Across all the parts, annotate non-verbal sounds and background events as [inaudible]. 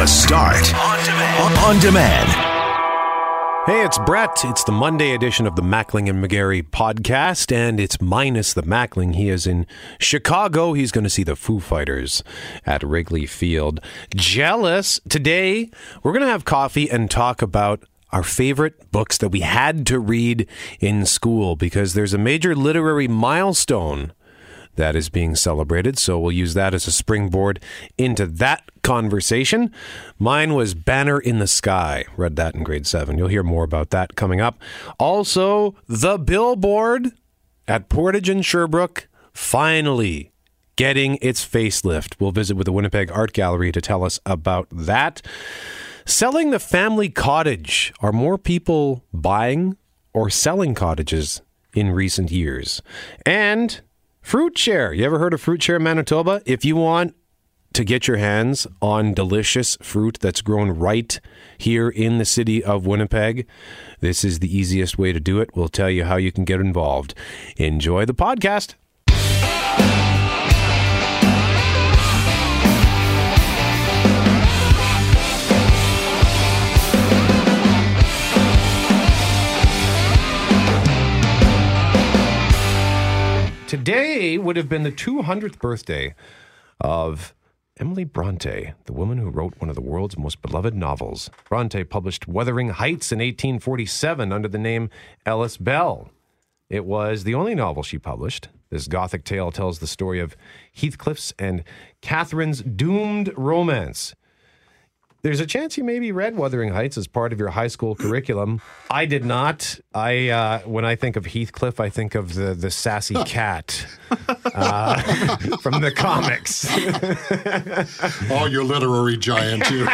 The Start on demand. On demand. Hey, it's Brett. It's the Monday edition of the Mackling and McGarry podcast, and it's minus the Mackling. He is in Chicago. He's going to see the Foo Fighters at Wrigley Field. Jealous. Today, we're going to have coffee and talk about our favorite books that we had to read in school because there's a major literary milestone that is being celebrated. So we'll use that as a springboard into that conversation. Mine was Banner in the Sky. Read that in grade seven. You'll hear more about that coming up. Also, the billboard at Portage and Sherbrooke finally getting its facelift. We'll visit with the Winnipeg Art Gallery to tell us about that. Selling the family cottage. Are more people buying or selling cottages in recent years? And Fruit Share. You ever heard of Fruit Share Manitoba? If you want to get your hands on delicious fruit that's grown right here in the city of Winnipeg, this is the easiest way to do it. We'll tell you how you can get involved. Enjoy the podcast. Today would have been the 200th birthday of Emily Bronte, the woman who wrote one of the world's most beloved novels. Bronte published Wuthering Heights in 1847 under the name Ellis Bell. It was the only novel she published. This gothic tale tells the story of Heathcliff's and Catherine's doomed romance. There's a chance you maybe read Wuthering Heights as part of your high school curriculum. I did not. I uh, when I think of Heathcliff, I think of the the sassy cat [laughs] uh, [laughs] from the comics. [laughs] oh, you literary giant, you.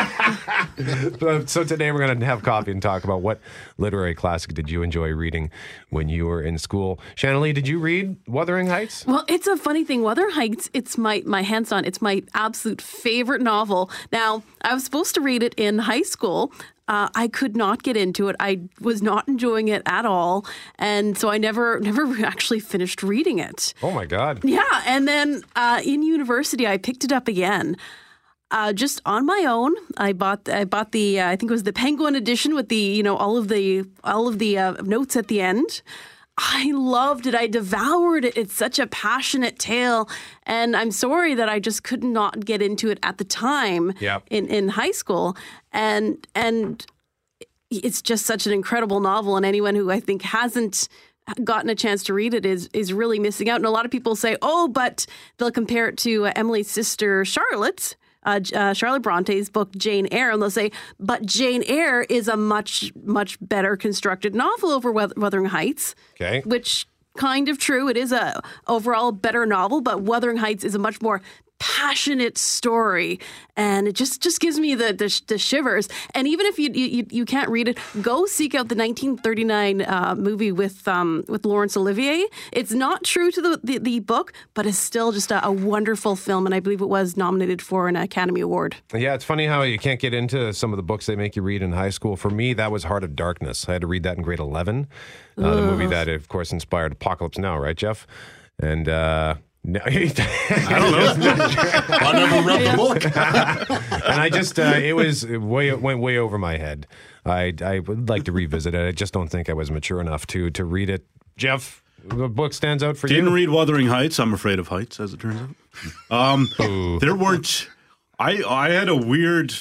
so today we're going to have coffee and talk about what literary classic did you enjoy reading when you were in school. Shanley, did you read Wuthering Heights? Well, it's a funny thing. Wuthering Heights, it's my my hands on. It's my absolute favorite novel. Now, I was supposed to read it in high school. Uh, I could not get into it. I was not enjoying it at all, and so I never [laughs] never actually finished reading it. Oh my god! Yeah, and then uh, in university, I picked it up again. Uh, just on my own, I bought I bought the uh, I think it was the Penguin edition with the you know all of the all of the uh, notes at the end. I loved it. I devoured it. It's such a passionate tale. And I'm sorry that I just could not get into it at the time yep. in, in high school. And and it's just such an incredible novel. And anyone who I think hasn't gotten a chance to read it is is really missing out. And a lot of people say, oh, but they'll compare it to uh, Emily's sister Charlotte uh, uh, Charlotte Bronte's book Jane Eyre, and they'll say, but Jane Eyre is a much much better constructed novel over Wuthering Heights. Okay, which kind of true. It is a overall better novel, but Wuthering Heights is a much more passionate story. And it just just gives me the the, the shivers. And even if you, you you can't read it go seek out the 1939 uh, movie with um with Laurence Olivier. It's not true to the the, the book but it's still just a, a, wonderful film and I believe it was nominated for an Academy Award. Yeah it's funny how you can't get into some of the books they make you read in high school. For me that was Heart of Darkness. I had to read that in grade 11 uh, the movie that of course inspired Apocalypse Now right Jeff? And uh no, [laughs] I don't know. [laughs] I never read the book, [laughs] and I just uh, it was way it went way over my head. I I would like to revisit it. I just don't think I was mature enough to to read it. Jeff, the book stands out for Didn't you. Didn't read Wuthering Heights. I'm afraid of heights, as it turns out. Um, there weren't. I I had a weird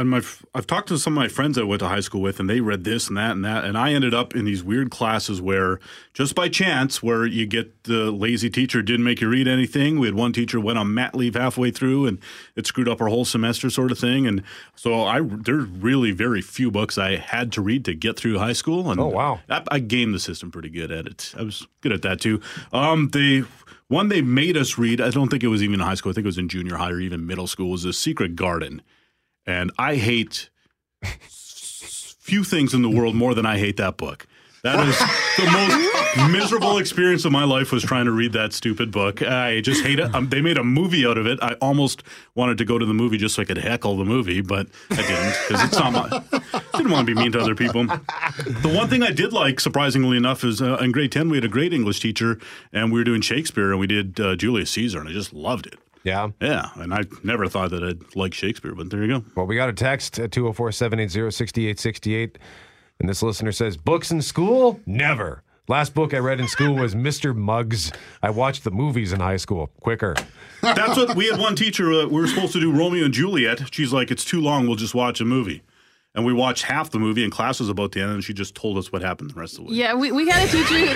and my I've talked to some of my friends I went to high school with, and they read this and that and that, and I ended up in these weird classes where just by chance, where you get the lazy teacher didn't make you read anything. We had one teacher went on mat leave halfway through, and it screwed up our whole semester, sort of thing. And so I there's really very few books I had to read to get through high school. And oh wow, I, I gamed the system pretty good at it. I was good at that too. Um, the one they made us read, I don't think it was even in high school. I think it was in junior high or even middle school. Was The Secret Garden. And I hate few things in the world more than I hate that book. That is the most miserable experience of my life was trying to read that stupid book. I just hate it. Um, they made a movie out of it. I almost wanted to go to the movie just so I could heckle the movie, but I didn't because it's not my. Didn't want to be mean to other people. The one thing I did like, surprisingly enough, is uh, in grade ten we had a great English teacher, and we were doing Shakespeare, and we did uh, Julius Caesar, and I just loved it. Yeah. Yeah, and I never thought that I'd like Shakespeare, but there you go. Well, we got a text at 204 780 6868. And this listener says, Books in school? Never. Last book I read in school was Mr. Mugs. I watched the movies in high school. Quicker. That's what we had one teacher. Uh, we were supposed to do Romeo and Juliet. She's like, "It's too long. We'll just watch a movie." And we watched half the movie, and class was about to end, and she just told us what happened the rest of the week. Yeah, we, we had a teacher.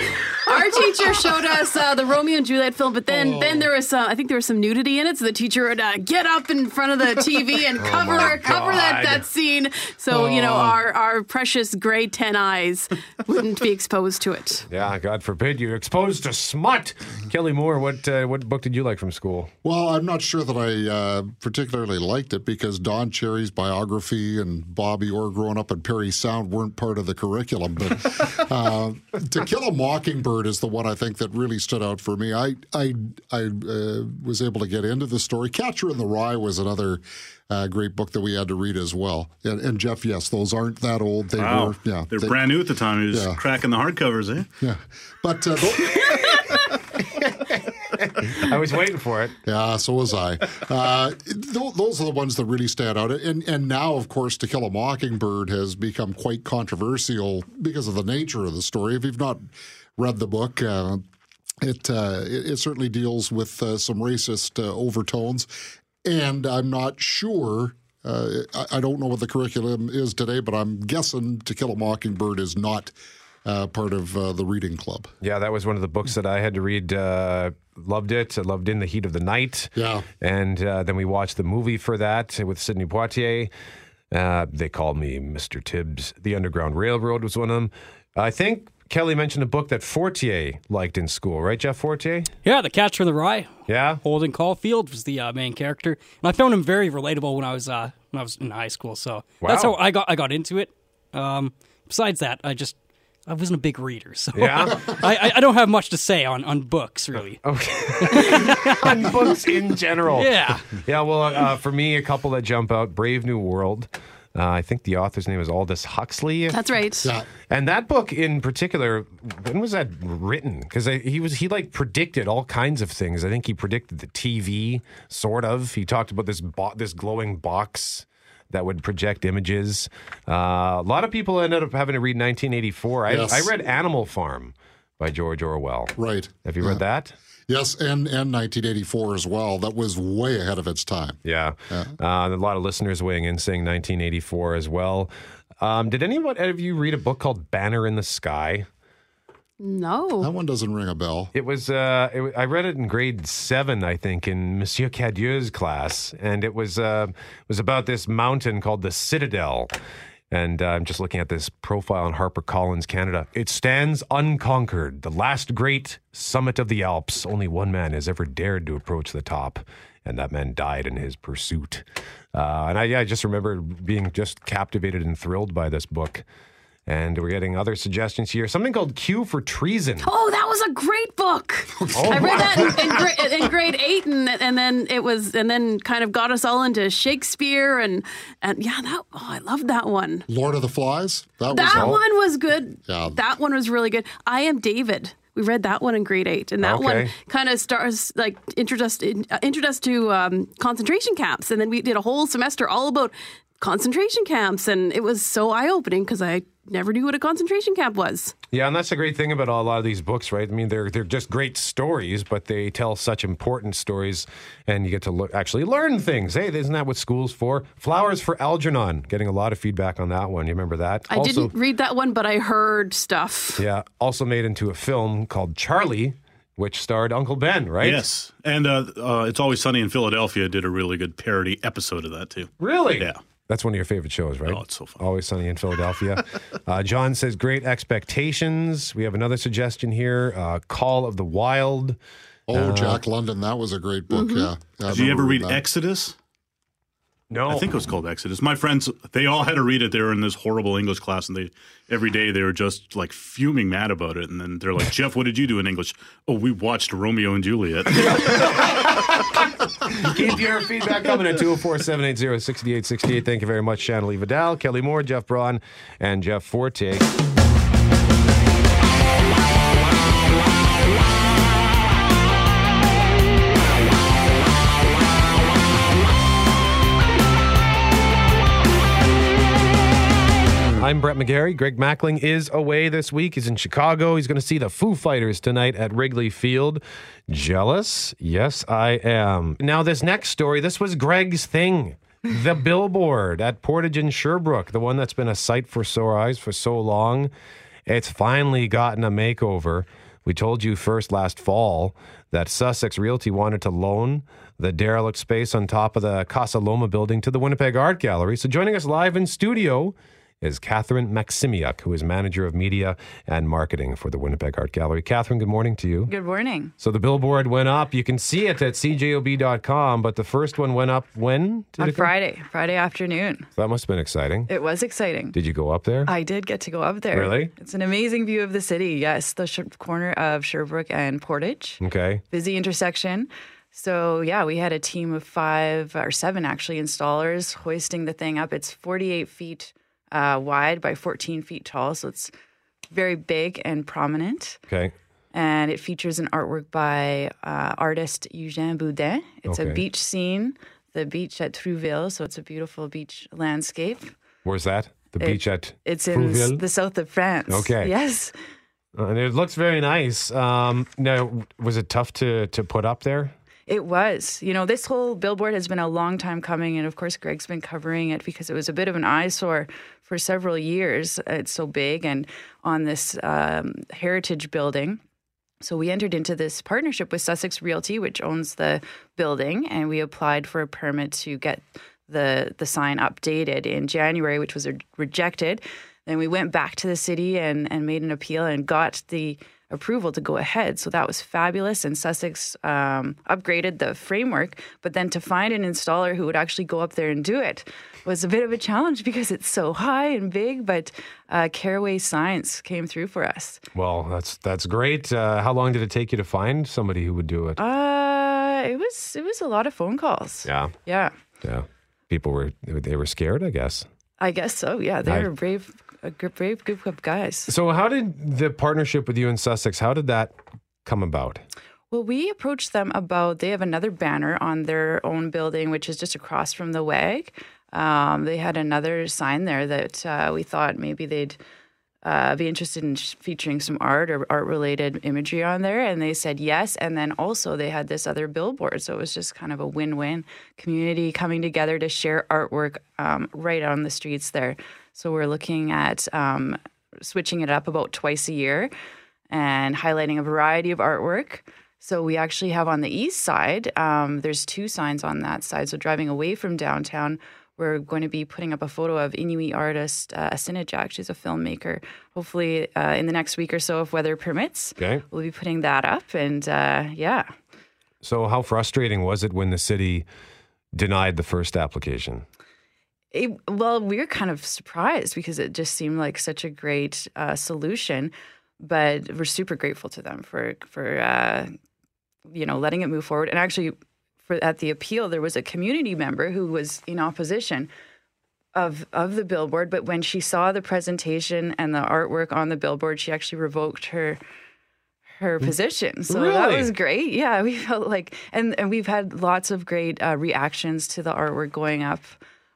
Who- teacher showed us uh, the Romeo and Juliet film, but then then there was some. I think there was some nudity in it, so the teacher would uh, get up in front of the [laughs] TV and cover cover that, that scene, so you know our our precious gray ten eyes wouldn't be exposed to it. Yeah, God forbid you're exposed to smut. Kelly Moore, what uh, what book did you like from school? Well, I'm not sure that I uh, particularly liked it because Don Cherry's biography and Bobby Orr growing up in Parry Sound weren't part of the curriculum. But [laughs] uh, To Kill a Mockingbird is the one I think that really stood out for me. I I I uh, was able to get into the story. Catcher in the Rye was another. Uh, great book that we had to read as well. And, and Jeff, yes, those aren't that old. They Wow, were, yeah, they're they- brand new at the time. He was Yeah. cracking the hardcovers, eh? Yeah, but uh, tho- [laughs] I was waiting for it. Yeah, so was I. Uh, th- those are the ones that really stand out. And and now, of course, To Kill a Mockingbird has become quite controversial because of the nature of the story. If you've not read the book, uh, it, uh, it it certainly deals with uh, some racist uh, overtones, and I'm not sure. Uh, I, I don't know what the curriculum is today, but I'm guessing To Kill a Mockingbird is not uh, part of uh, the reading club. Yeah, that was one of the books that I had to read. Uh, loved it. I loved In the Heat of the Night. Yeah. And uh, then we watched the movie for that with Sidney Poitier. Uh, they called me Mr. Tibbs. The Underground Railroad was one of them. I think Kelly mentioned a book that Fortier liked in school, right, Jeff Fortier? Yeah, the Catcher in the Rye. Yeah. Holden Caulfield was the uh, main character, and I found him very relatable when I was uh, when I was in high school. So that's how I got I got into it. Um, besides that, I just I wasn't a big reader, so Yeah? [laughs] I, I don't have much to say on on books really. [laughs] [laughs] on books in general. Yeah. Yeah, well, uh, for me, a couple that jump out Brave New World. Uh, I think the author's name is Aldous Huxley. That's right. Yeah. And that book in particular, when was that written? Because he was he like predicted all kinds of things. I think he predicted the TV, sort of. He talked about this bo- this glowing box that would project images. Uh, a lot of people ended up having to read 1984. I, Yes. I read Animal Farm by George Orwell. Right. Have you read that? Yes, and, and 1984 as well. That was way ahead of its time. Yeah. Uh, a lot of listeners weighing in saying 1984 as well. Um, did anyone of you read a book called Banner in the Sky? No. That one doesn't ring a bell. It was, uh, it, I read it in grade seven, I think, in Monsieur Cadieux's class. And it was, uh, it was about this mountain called the Citadel. And uh, I'm just looking at this profile on HarperCollins Canada. It stands unconquered, the last great summit of the Alps. Only one man has ever dared to approach the top, and that man died in his pursuit. Uh, and I, yeah, I just remember being just captivated and thrilled by this book. And we're getting other suggestions here. Something called Cue for Treason. Oh, that was a great book. Oh, [laughs] I read that in, in, in grade eight, and and then it was, and then kind of got us all into Shakespeare, and and yeah, that oh, I loved that one. Lord of the Flies. That, That was one was good. Yeah. That one was really good. I am David. We read that one in grade eight, and that one kind of starts like introduced uh, introduced to um, concentration camps, and then we did a whole semester all about concentration camps, and it was so eye opening because I never knew what a concentration camp was. Yeah, and that's the great thing about a lot of these books, right? I mean, they're they're just great stories, but they tell such important stories, and you get to look, actually learn things. Hey, isn't that what school's for? Flowers for Algernon. Getting a lot of feedback on that one. You remember that? I didn't read that one, but I heard stuff. Yeah, also made into a film called Charly, which starred Uncle Ben, right? Yes, and uh, uh, it's always sunny in Philadelphia. Did a really good parody episode of that too. Really? Yeah. That's one of your favorite shows, right? Oh, it's so fun. Always Sunny in Philadelphia. [laughs] uh, John says, great expectations. We have another suggestion here uh, Call of the Wild. Oh, Jack London. That was a great book. Yeah. Yeah, Did you ever read that. Exodus? No. I think it was called Exodus. My friends, they all had to read it. They were in this horrible English class, and they every day they were just like fuming mad about it. And then they're like, "Jeff, what did you do in English?" Oh, we watched Romeo and Juliet. [laughs] Keep your feedback coming at 204 780 6868. Thank you very much, Shanley Vidal, Kelly Moore, Jeff Braun, and Jeff Forte. I'm Brett McGarry. Greg Mackling is away this week. He's in Chicago. He's going to see the Foo Fighters tonight at Wrigley Field. Jealous? Yes, I am. Now, this next story, this was Greg's thing. The [laughs] billboard at Portage and Sherbrooke, the one that's been a sight for sore eyes for so long. It's finally gotten a makeover. We told you first last fall that Sussex Realty wanted to loan the derelict space on top of the Casa Loma building to the Winnipeg Art Gallery. So joining us live in studio is Catherine Maximiuk, who is manager of media and marketing for the Winnipeg Art Gallery. Catherine, good morning to you. Good morning. So the billboard went up. You can see it at cjob.com, but the first one went up when? On? Friday, Friday afternoon. That must have been exciting. It was exciting. Did you go up there? I did get to go up there. Really? It's an amazing view of the city. Yes, the sh- corner of Sherbrooke and Portage. okay. Busy intersection. So, yeah, we had a team of five or seven actually installers hoisting the thing up. It's 48 feet uh, wide by 14 feet tall. So, it's very big and prominent. Okay. and it features an artwork by uh, artist Eugène Boudin. It's Okay. a beach scene, the beach at Trouville, so it's a beautiful beach landscape. Where's that? The It- beach at It's in the south of France. Okay. Yes. Uh, and it looks very nice. Um, now, was it tough to, to put up there? It was. You know, this whole billboard has been a long time coming. And of course, Greg's been covering it because it was a bit of an eyesore for several years. It's so big and on this um, heritage building. So we entered into this partnership with Sussex Realty, which owns the building, and we applied for a permit to get the the sign updated in January, which was rejected. Then we went back to the city and, and made an appeal and got the approval to go ahead. So that was fabulous. And Sussex um, upgraded the framework. But then to find an installer who would actually go up there and do it was a bit of a challenge because it's so high and big. But uh, Caraway Signs came through for us. Well, that's that's great. Uh, how long did it take you to find somebody who would do it? Uh, it was it was a lot of phone calls. yeah, Yeah, yeah. People were they were scared, I guess. I guess so. Yeah, they I- were brave, a gr- brave group of guys. So, how did the partnership with you and Sussex? How did that come about? Well, we approached them about they have another banner on their own building, which is just across from the WAG. Um, they had another sign there that uh, we thought maybe they'd uh, be interested in featuring some art or art related imagery on there. And they said yes. And then also they had this other billboard. So it was just kind of a win win community coming together to share artwork um, right on the streets there. So we're looking at um, switching it up about twice a year and highlighting a variety of artwork. So we actually have on the east side, um, there's two signs on that side. So driving away from downtown, we're going to be putting up a photo of Inuit artist uh, Sinajak. She's a filmmaker. Hopefully, uh, in the next week or so, if weather permits, Okay. we'll be putting that up. And uh, yeah, So, how frustrating was it when the city denied the first application? It, well, we were kind of surprised because it just seemed like such a great uh, solution. But we're super grateful to them for for uh, you know letting it move forward. And actually, for at the appeal, there was a community member who was in opposition of of the billboard. But when she saw the presentation and the artwork on the billboard, she actually revoked her her position. So that was great. Yeah, we felt like, and, and we've had lots of great uh, reactions to the artwork going up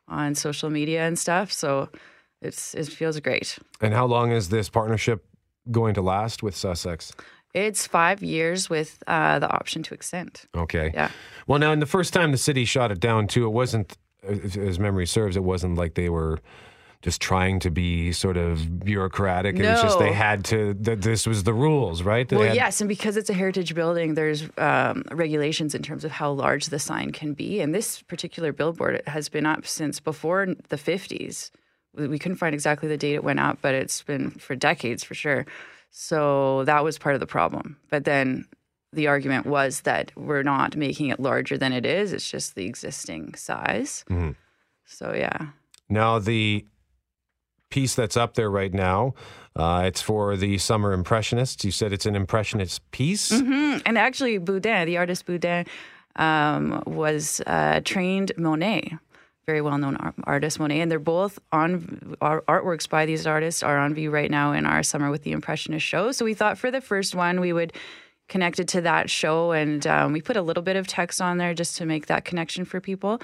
on social media and stuff. So it's it feels great. And how long is this partnership going to last with Sussex? It's five years with uh, the option to extend. Okay. Yeah. Well, now, in the first time the city shot it down, too, it wasn't, as as memory serves, it wasn't like they were just trying to be sort of bureaucratic. It was just they had to, that this was the rules, right? They Well, had- yes, and because it's a heritage building, there's um, regulations in terms of how large the sign can be. And this particular billboard has been up since before the 50s. We we couldn't find exactly the date it went up, but it's been for decades for sure. So that was part of the problem. But then the argument was that we're not making it larger than it is, it's just the existing size. Mm-hmm. So, yeah. Now, the piece that's up there right now, uh, it's for the Summer Impressionists. You said it's an Impressionist piece. Mm, And actually, Boudin, the artist Boudin, um, was uh, trained Monet, very well known ar- artist Monet, and they're both on our artworks by these artists are on view right now in our Summer with the Impressionist show. So we thought for the first one we would connect it to that show, and um, we put a little bit of text on there just to make that connection for people.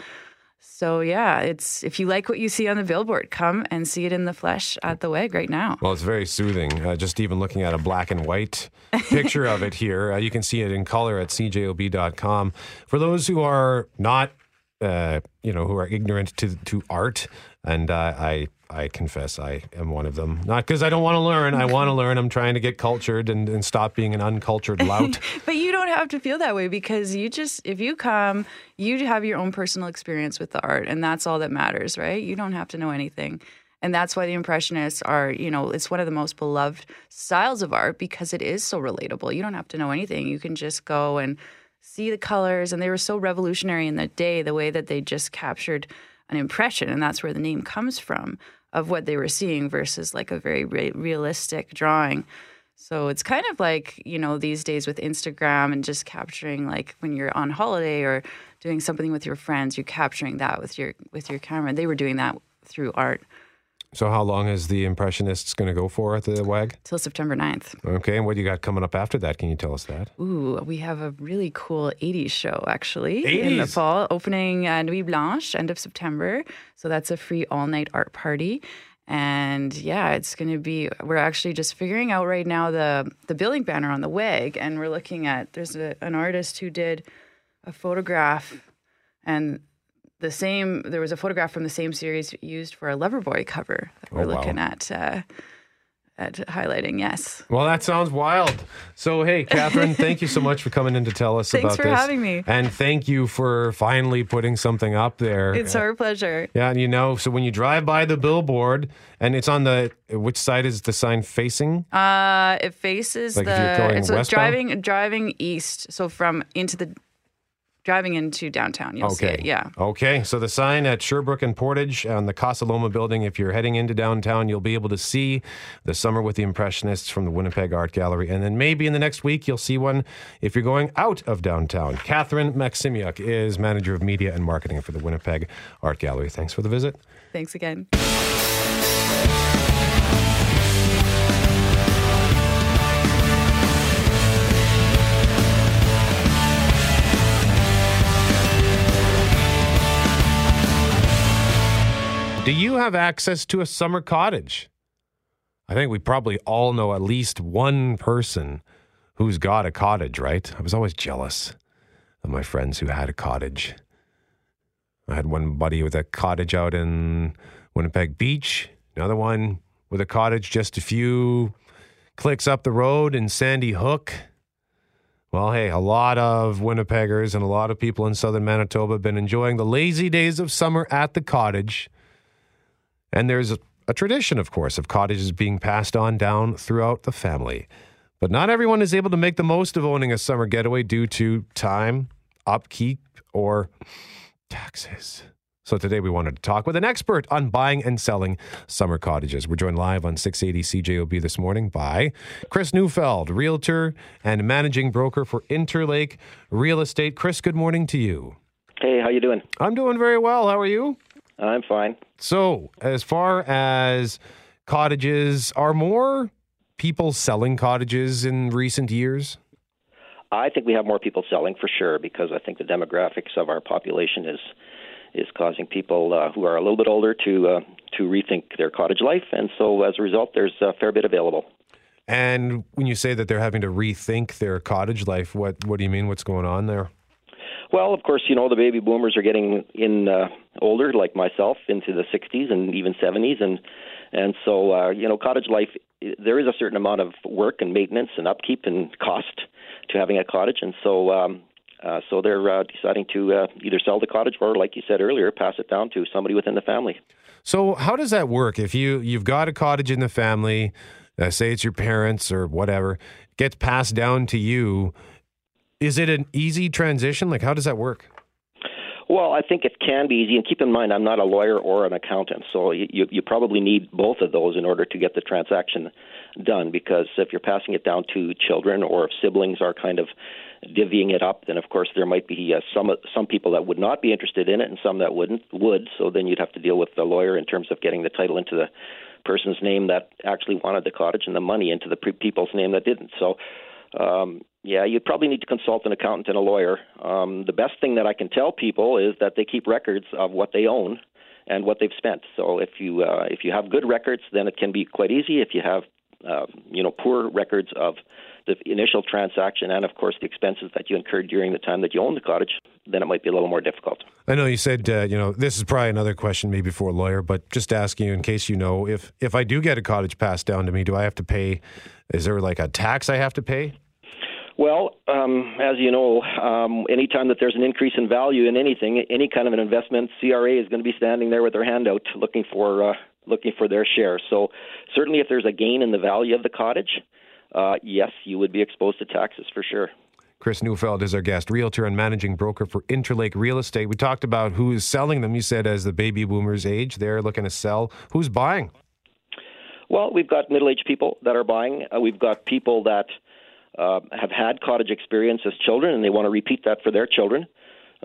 So yeah, it's if you like what you see on the billboard, come and see it in the flesh at the WAG right now. Well, it's very soothing. Uh, just even looking at a black and white [laughs] picture of it here, uh, you can see it in color at cjob.com. For those who are not, uh, you know, who are ignorant to to art, and uh, I I confess I am one of them. Not because I don't want to learn. I want to learn. I'm trying to get cultured and, and stop being an uncultured lout. [laughs] But you don't have to feel that way because you just, if you come, you have your own personal experience with the art, and that's all that matters, right? You don't have to know anything. And that's why the Impressionists are, you know, it's one of the most beloved styles of art because it is so relatable. You don't have to know anything. You can just go and see the colors. And they were so revolutionary in that day, the way that they just captured an impression. And that's where the name comes from of what they were seeing versus like a very re- realistic drawing. So it's kind of like, you know, these days with Instagram and just capturing like when you're on holiday or doing something with your friends, you're capturing that with your with your camera. They were doing that through art so, how long is the Impressionists going to go for at the WAG? till September 9th. Okay, and what do you got coming up after that? Can you tell us that? Ooh, we have a really cool 80s show actually in the fall, opening uh, Nuit Blanche, end of September. So that's a free all night art party. And yeah, it's going to be. We're actually just figuring out right now the the building banner on the WAG, and we're looking at. There's a, an artist who did a photograph, and the same. There was a photograph from the same series used for a Loverboy cover that we're Oh, wow. looking at uh, at highlighting. Yes, Well, that sounds wild. So, hey, [laughs] Catherine, thank you so much for coming in to tell us Thanks about for this. having me. And thank you for finally putting something up there. it's our pleasure. Yeah, and you know, so when you drive by the billboard, and it's on the which side is the sign facing? Uh, it faces Like if you're the. going It's westbound? driving driving east, so from into the driving into downtown. You'll see it. Yeah. Okay. So the sign at Sherbrooke and Portage on the Casa Loma building, if you're heading into downtown, you'll be able to see the Summer with the Impressionists from the Winnipeg Art Gallery. And then maybe in the next week, you'll see one if you're going out of downtown. Catherine Maximiuk is manager of media and marketing for the Winnipeg Art Gallery. Thanks for the visit. Thanks again. Do you have access to a summer cottage? I think we probably all know at least one person who's got a cottage, right? I was always jealous of my friends who had a cottage. I had one buddy with a cottage out in Winnipeg Beach, another one with a cottage just a few clicks up the road in Sandy Hook. Well, hey, a lot of Winnipeggers and a lot of people in southern Manitoba have been enjoying the lazy days of summer at the cottage. And there's a, a tradition, of course, of cottages being passed on down throughout the family. But not everyone is able to make the most of owning a summer getaway due to time, upkeep, or taxes. So today we wanted to talk with an expert on buying and selling summer cottages. We're joined live on 680 CJOB this morning by Chris Neufeld, realtor and managing broker for Interlake Real Estate. Chris, good morning to you. Hey, how you doing? I'm doing very well. How are you? I'm fine. So, as far as cottages, are more people selling cottages in recent years? I think we have more people selling for sure because I think the demographics of our population is is causing people uh, who are a little bit older to uh, to rethink their cottage life, and so as a result, there's a fair bit available. And when you say that they're having to rethink their cottage life, what what do you mean? What's going on there? Well, of course, you know the baby boomers are getting in uh, older, like myself, into the 60s and even 70s, and and so uh, you know cottage life. There is a certain amount of work and maintenance and upkeep and cost to having a cottage, and so um, uh, so they're uh, deciding to uh, either sell the cottage or, like you said earlier, pass it down to somebody within the family. So, how does that work? If you you've got a cottage in the family, uh, say it's your parents or whatever, gets passed down to you, is it an easy transition? Like, how does that work? Well, I think it can be easy, and keep in mind, I'm not a lawyer or an accountant, so you, you probably need both of those in order to get the transaction done. Because if you're passing it down to children, or if siblings are kind of divvying it up, then of course there might be uh, some some people that would not be interested in it, and some that wouldn't would. So then you'd have to deal with the lawyer in terms of getting the title into the person's name that actually wanted the cottage, and the money into the pre- people's name that didn't. So. Um, yeah, you probably need to consult an accountant and a lawyer. Um, the best thing that I can tell people is that they keep records of what they own and what they've spent. So if you uh, if you have good records, then it can be quite easy. If you have uh, you know poor records of the initial transaction and of course the expenses that you incurred during the time that you own the cottage, then it might be a little more difficult. I know you said uh, you know this is probably another question maybe for a lawyer, but just asking you in case you know if if I do get a cottage passed down to me, do I have to pay? Is there like a tax I have to pay? Well, um, as you know, um, anytime that there's an increase in value in anything, any kind of an investment, CRA is going to be standing there with their hand out, looking for uh, looking for their share. So, certainly, if there's a gain in the value of the cottage, uh, yes, you would be exposed to taxes for sure. Chris Neufeld is our guest, realtor and managing broker for Interlake Real Estate. We talked about who is selling them. You said as the baby boomers age, they're looking to sell. Who's buying? Well, we've got middle-aged people that are buying. Uh, we've got people that uh, have had cottage experience as children and they want to repeat that for their children.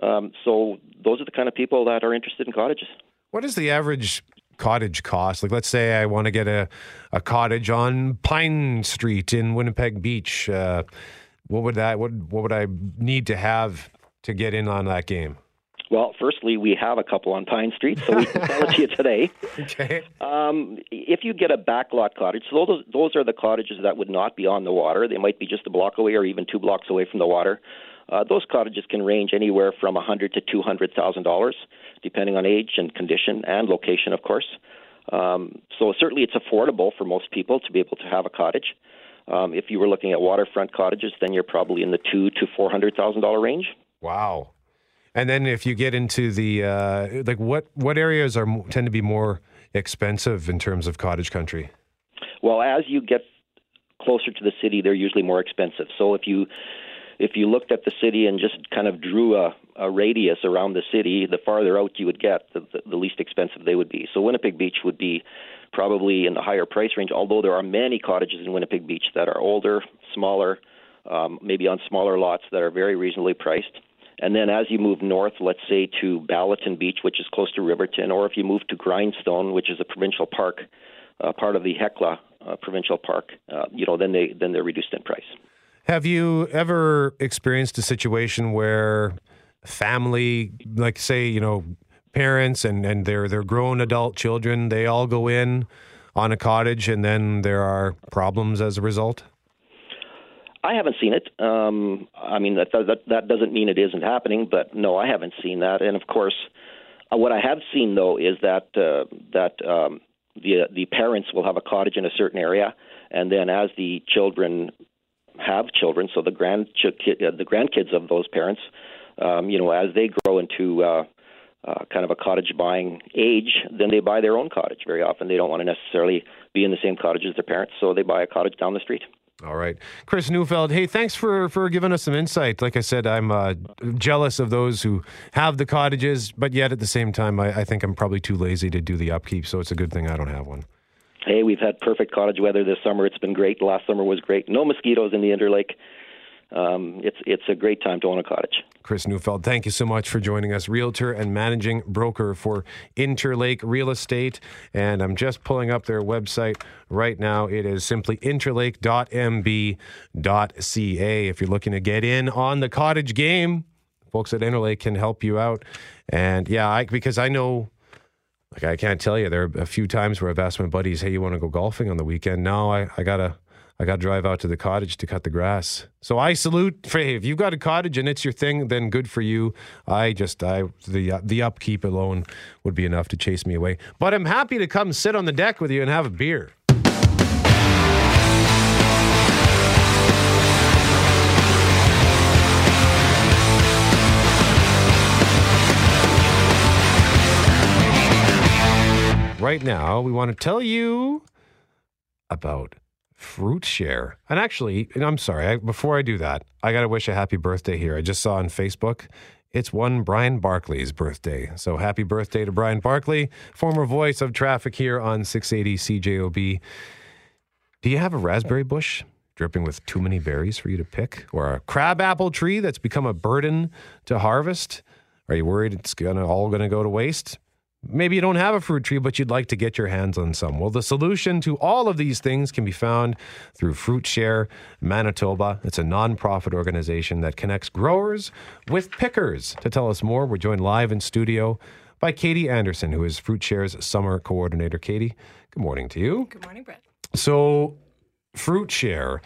Um, so those are the kind of people that are interested in cottages. What is the average cottage cost? Like, let's say I want to get a, a cottage on Pine Street in Winnipeg Beach. Uh, what would that? What what would I need to have to get in on that game? Well, firstly, we have a couple on Pine Street, so we can sell it to you [laughs] today. Okay. Um, if you get a backlot cottage, so those those are the cottages that would not be on the water. They might be just a block away or even two blocks away from the water. Uh, those cottages can range anywhere from a hundred to two hundred thousand dollars, depending on age and condition and location, of course. Um, so certainly, it's affordable for most people to be able to have a cottage. Um, if you were looking at waterfront cottages, then you're probably in the two to four hundred thousand dollar range. Wow. And then if you get into the uh, like what what areas are tend to be more expensive in terms of cottage country? Well, as you get closer to the city, they're usually more expensive. So if you if you looked at the city and just kind of drew a, a radius around the city, the farther out you would get, the, the, the least expensive they would be. So Winnipeg Beach would be probably in the higher price range, although there are many cottages in Winnipeg Beach that are older, smaller, um, maybe on smaller lots that are very reasonably priced. And then as you move north, let's say to Balaton Beach, which is close to Riverton, or if you move to Grindstone, which is a provincial park, uh, part of the Hecla uh, provincial park, uh, you know, then they then they're reduced in price. Have you ever experienced a situation where family, like say, you know, parents and and their their grown adult children, they all go in on a cottage, and then there are problems as a result? I haven't seen it. Um, I mean, that, that that doesn't mean it isn't happening, but no, I haven't seen that. And of course, uh, what I have seen though is that uh, that um, the the parents will have a cottage in a certain area, and then as the children have children, so the grand uh, the grandkids of those parents, um, you know, as they grow into uh, uh, kind of a cottage buying age, then they buy their own cottage. Very often, they don't want to necessarily be in the same cottage as their parents, so they buy a cottage down the street. All right, Chris Neufeld. Hey, thanks for for giving us some insight. Like I said, I'm uh, jealous of those who have the cottages, but yet at the same time, I, I think I'm probably too lazy to do the upkeep. So it's a good thing I don't have one. Hey, we've had perfect cottage weather this summer. It's been great. Last summer was great. No mosquitoes in the Interlake um, it's it's a great time to own a cottage. Chris Neufeld, thank you so much for joining us, realtor and managing broker for Interlake Real Estate. And I'm just pulling up their website right now. It is simply interlake.mb.ca. If you're looking to get in on the cottage game, folks at Interlake can help you out. And yeah, I, because I know. Like I can't tell you, there are a few times where I've asked my buddies, "Hey, you want to go golfing on the weekend?" No, I, I gotta I got to drive out to the cottage to cut the grass. So I salute. If you've got a cottage and it's your thing, then good for you. I just, I the uh, the upkeep alone would be enough to chase me away. But I'm happy to come sit on the deck with you and have a beer. Right now, we want to tell you about Fruit Share. And actually, and I'm sorry, I, before I do that, I got to wish a happy birthday here. I just saw on Facebook it's one Brian Barkley's birthday. So happy birthday to Brian Barkley, former voice of traffic here on 680 CJOB. Do you have a raspberry bush dripping with too many berries for you to pick? Or a crabapple tree that's become a burden to harvest? Are you worried it's gonna all to go to waste? Maybe you don't have a fruit tree, but you'd like to get your hands on some. Well, the solution to all of these things can be found through Fruit Share Manitoba. It's a nonprofit organization that connects growers with pickers. To tell us more, we're joined live in studio by Katie Anderson, who is Fruit Share's summer coordinator. Katie, good morning to you. Good morning, Brett. So, Fruit Share,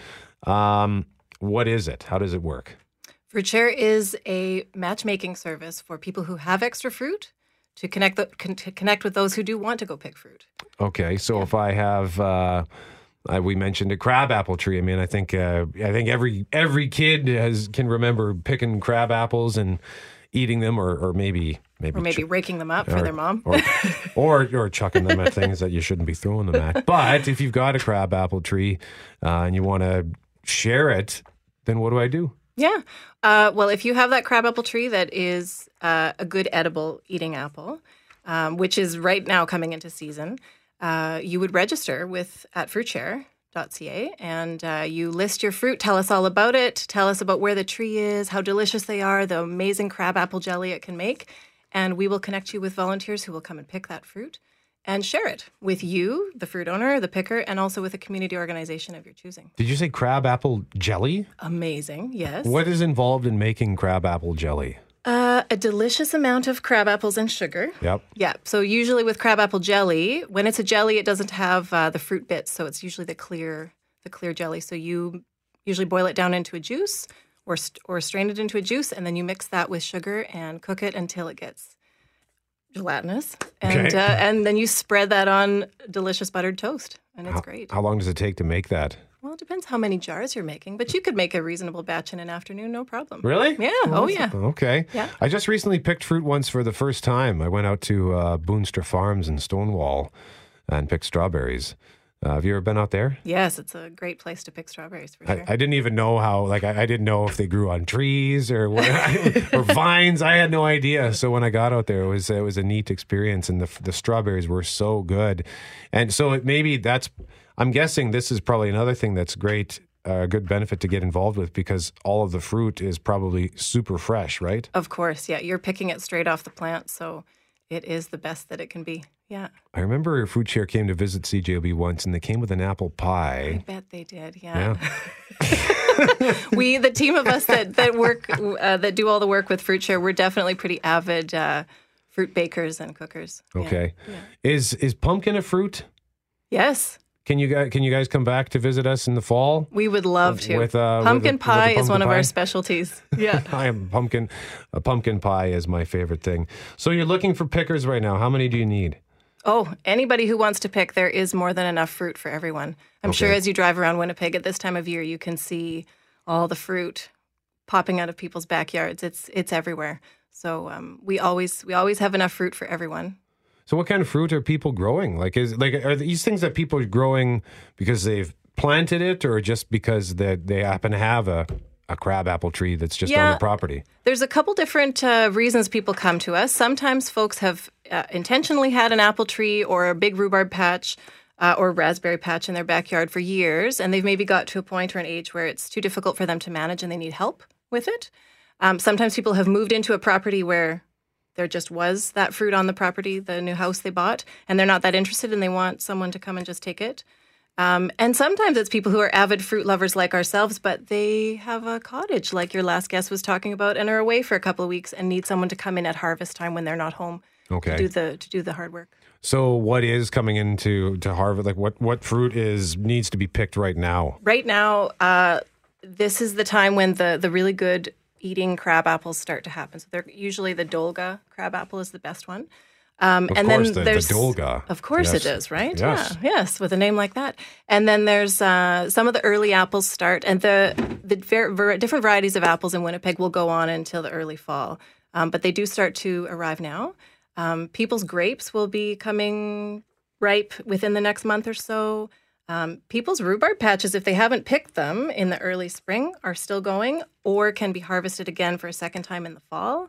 um, what is it? How does it work? Fruit Share is a matchmaking service for people who have extra fruit to connect the, con- to connect with those who do want to go pick fruit. Okay, so if I have, uh, uh, we mentioned a crab apple tree. I mean, I think uh, I think every every kid has can remember picking crab apples and eating them, or or maybe maybe Or maybe ch- raking them up for their mom. or, [laughs] or or chucking them at things that you shouldn't be throwing them at. But if you've got a crab apple tree uh, and you want to share it, then what do I do? Yeah. Uh, well, if you have that crabapple tree that is uh, a good edible eating apple, um, which is right now coming into season, uh, you would register with at fruitshare.ca and uh, you list your fruit. Tell us all about it. Tell us about where the tree is, how delicious they are, the amazing crabapple jelly it can make, and we will connect you with volunteers who will come and pick that fruit and share it with you, the fruit owner, the picker, and also with a community organization of your choosing. Did you say crab apple jelly? Amazing, yes. What is involved in making crab apple jelly? Uh, a delicious amount of crab apples and sugar. Yep. Yeah. So usually with crab apple jelly, when it's a jelly, it doesn't have uh, the fruit bits, so it's usually the clear, the clear jelly. So you usually boil it down into a juice, or st- or strain it into a juice, and then you mix that with sugar and cook it until it gets gelatinous, and Okay. uh, and then you spread that on delicious buttered toast, and it's How, great. how long does it take to make that? well, it depends how many jars you're making, but you could make a reasonable batch in an afternoon, no problem. Really? Yeah. Oh, yeah. Okay. Yeah. I just recently picked fruit once for the first time. I went out to uh, Boonstra Farms in Stonewall and picked strawberries. Uh, have you ever been out there? Yes, it's a great place to pick strawberries for I, sure. I didn't even know how. Like, I, I didn't know if they grew on trees or what, [laughs] or vines. I had no idea. So when I got out there, it was it was a neat experience, and the the strawberries were so good. And so it, maybe that's. I'm guessing this is probably another thing that's great, a good benefit to get involved with because all of the fruit is probably super fresh, right? Of course, yeah. You're picking it straight off the plant, so it is the best that it can be. Yeah, I remember Fruit Share came to visit CJB once, and they came with an apple pie. I bet they did. Yeah. Yeah. [laughs] [laughs] we, the team of us that that work uh, that do all the work with Fruit Share, we're definitely pretty avid uh, fruit bakers and cookers. Yeah. Okay. Is is pumpkin a fruit? Yes, Can you guys can you guys come back to visit us in the fall? we would love to. With, uh, pumpkin with a pie is pumpkin one of our specialties. [laughs] Yeah. I am pumpkin. A pumpkin pie is my favorite thing. So you're looking for pickers right now. How many do you need? Oh, anybody who wants to pick, there is more than enough fruit for everyone. I'm sure as you drive around Winnipeg at this time of year, you can see all the fruit popping out of people's backyards. It's it's everywhere. So um, we always we always have enough fruit for everyone. So what kind of fruit are people growing? Like is like are these things that people are growing because they've planted it or just because that they happen to have a a crab apple tree that's just on the property? There's a couple different uh, reasons people come to us. Sometimes folks have uh, intentionally had an apple tree or a big rhubarb patch uh, or raspberry patch in their backyard for years, and they've maybe got to a point or an age where it's too difficult for them to manage and they need help with it. Um, sometimes people have moved into a property where there just was that fruit on the property, the new house they bought, and they're not that interested and they want someone to come and just take it. Um, and sometimes it's people who are avid fruit lovers like ourselves, but they have a cottage, like your last guest was talking about, and are away for a couple of weeks and need someone to come in at harvest time when they're not home Okay. to do the to do the hard work. So what is coming into to harvest? Like what what fruit is needs to be picked right now? Right now, uh, this is the time when the the really good eating crab apples start to happen. So they're usually the Dolgo crab apple is the best one. Um, Of and course, then the- the there's Dolgo. Of course Yes. it is, right? Yes. Yeah, yes, with a name like that. And then there's uh, some of the early apples start, and the the ver- ver- different varieties of apples in Winnipeg will go on until the early fall. Um, but they do start to arrive now. Um, people's grapes will be coming ripe within the next month or so. Um, people's rhubarb patches, if they haven't picked them in the early spring, are still going or can be harvested again for a second time in the fall.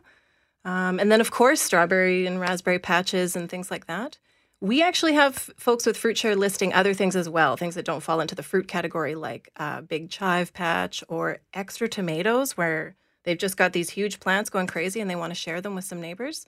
Um, and then, of course, strawberry and raspberry patches and things like that. We actually have folks with Fruit Share listing other things as well, things that don't fall into the fruit category, like uh, big chive patch or extra tomatoes, where they've just got these huge plants going crazy and they want to share them with some neighbors.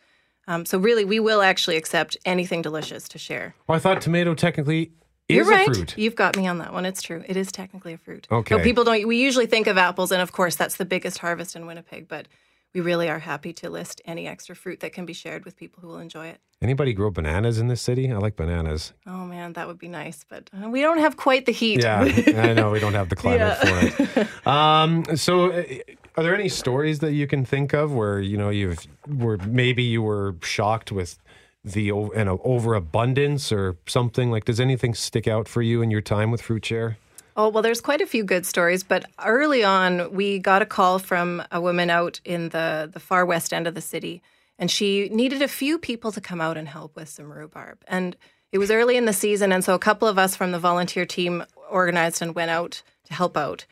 Um, so really, we will actually accept anything delicious to share. Well, I thought tomato technically You're right. a fruit. You've got me on that one. It's true. It is technically a fruit. Okay. No, people don't. We usually think of apples, and of course, that's the biggest harvest in Winnipeg. But we really are happy to list any extra fruit that can be shared with people who will enjoy it. Anybody grow bananas in this city? I like bananas. Oh man, that would be nice, but uh, we don't have quite the heat. Yeah, I know we don't have the [laughs] climate for it. [laughs] Um, so, uh, are there any stories that you can think of where you know you've where maybe you were shocked with the an overabundance or something? Like, does anything stick out for you in your time with Fruit Share? Oh, well, there's quite a few good stories, but early on, we got a call from a woman out in the, the far west end of the city, and she needed a few people to come out and help with some rhubarb. And it was early in the season, and so a couple of us from the volunteer team organized and went out to help out.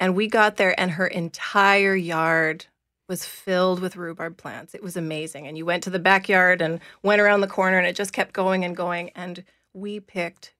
And we got there, and her entire yard was filled with rhubarb plants. It was amazing. And you went to the backyard and went around the corner, and it just kept going and going. And we picked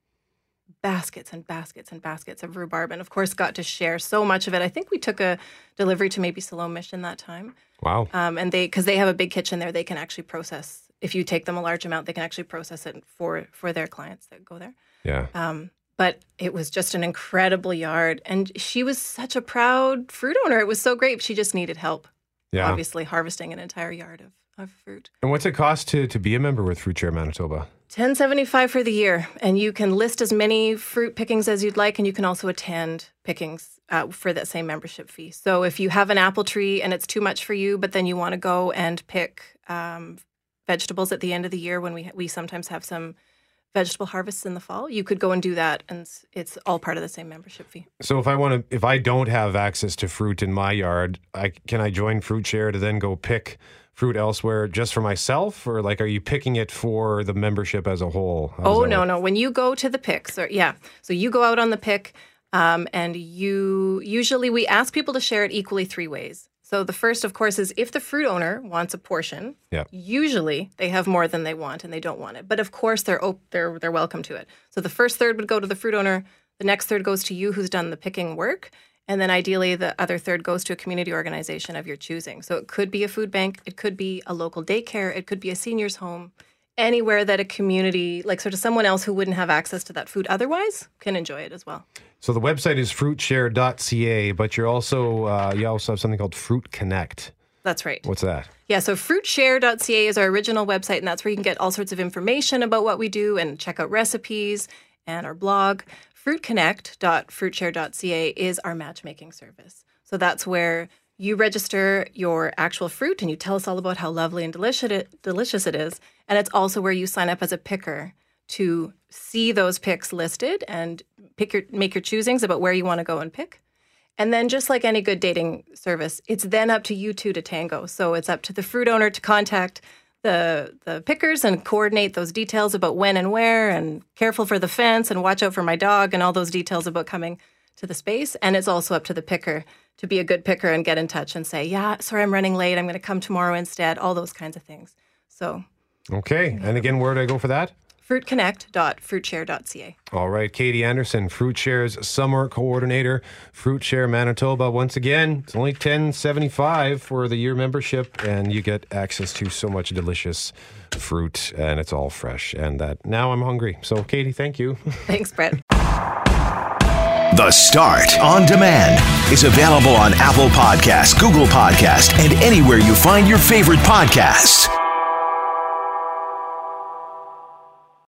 baskets and baskets and baskets of rhubarb, and of course, got to share so much of it. I think we took a delivery to maybe Siloam Mission that time, Wow. um, and they because they have a big kitchen there, they can actually process. If you take them a large amount, they can actually process it for for their clients that go there. Yeah. Um, but it was just an incredible yard, and she was such a proud fruit owner. It was so great. She just needed help, Yeah. obviously harvesting an entire yard of, of fruit. And what's it cost to to be a member with Fruit Share Manitoba? Ten seventy five for the year, and you can list as many fruit pickings as you'd like, and you can also attend pickings uh, for that same membership fee. So if you have an apple tree and it's too much for you, but then you want to go and pick um, vegetables at the end of the year when we we sometimes have some vegetable harvests in the fall, you could go and do that, and it's- all part of the same membership fee. So if I want to, if I don't have access to fruit in my yard, I can I join Fruit Share to then go pick fruit elsewhere just for myself, or like are you picking it for the membership as a whole? How Oh no, work? no. When you go to the picks, or yeah, so you go out on the pick, um, and you usually we ask people to share it equally three ways. So the first, of course, is if the fruit owner wants a portion. Yeah. Usually they have more than they want and they don't want it, but of course they're op- they're they're welcome to it. So the first third would go to the fruit owner. The next third goes to you, who's done the picking work. And then ideally, the other third goes to a community organization of your choosing. So it could be a food bank, it could be a local daycare, it could be a senior's home, anywhere that a community, like sort of someone else who wouldn't have access to that food otherwise, can enjoy it as well. So the website is fruitshare.ca, but you're also uh, you also have something called Fruit Connect. That's right. What's that? Yeah, so fruitshare.ca is our original website, and that's where you can get all sorts of information about what we do and check out recipes and our blog. Fruitconnect.fruitshare.ca is our matchmaking service. So that's where you register your actual fruit and you tell us all about how lovely and delicious it, delicious it is. And it's also where you sign up as a picker to see those picks listed and pick your make your choosings about where you want to go and pick. And then, just like any good dating service, it's then up to you two to tango. So it's up to the fruit owner to contact the the pickers and coordinate those details about when and where, and careful for the fence, and watch out for my dog, and all those details about coming to the space. And it's also up to the picker to be a good picker and get in touch and say, "Yeah, sorry, I'm running late. I'm going to come tomorrow instead." All those kinds of things. So Okay. And again, where do I go for that? fruitconnect.fruitshare.ca. All right, Katie Anderson, Fruit Share's summer coordinator, Fruit Share Manitoba. Once again, it's only ten seventy five for the year membership, and you get access to so much delicious fruit, and it's all fresh. And that now I'm hungry. So, Katie, thank you. [laughs] Thanks, Brett. The Start on Demand is available on Apple Podcasts, Google Podcasts, and anywhere you find your favorite podcasts.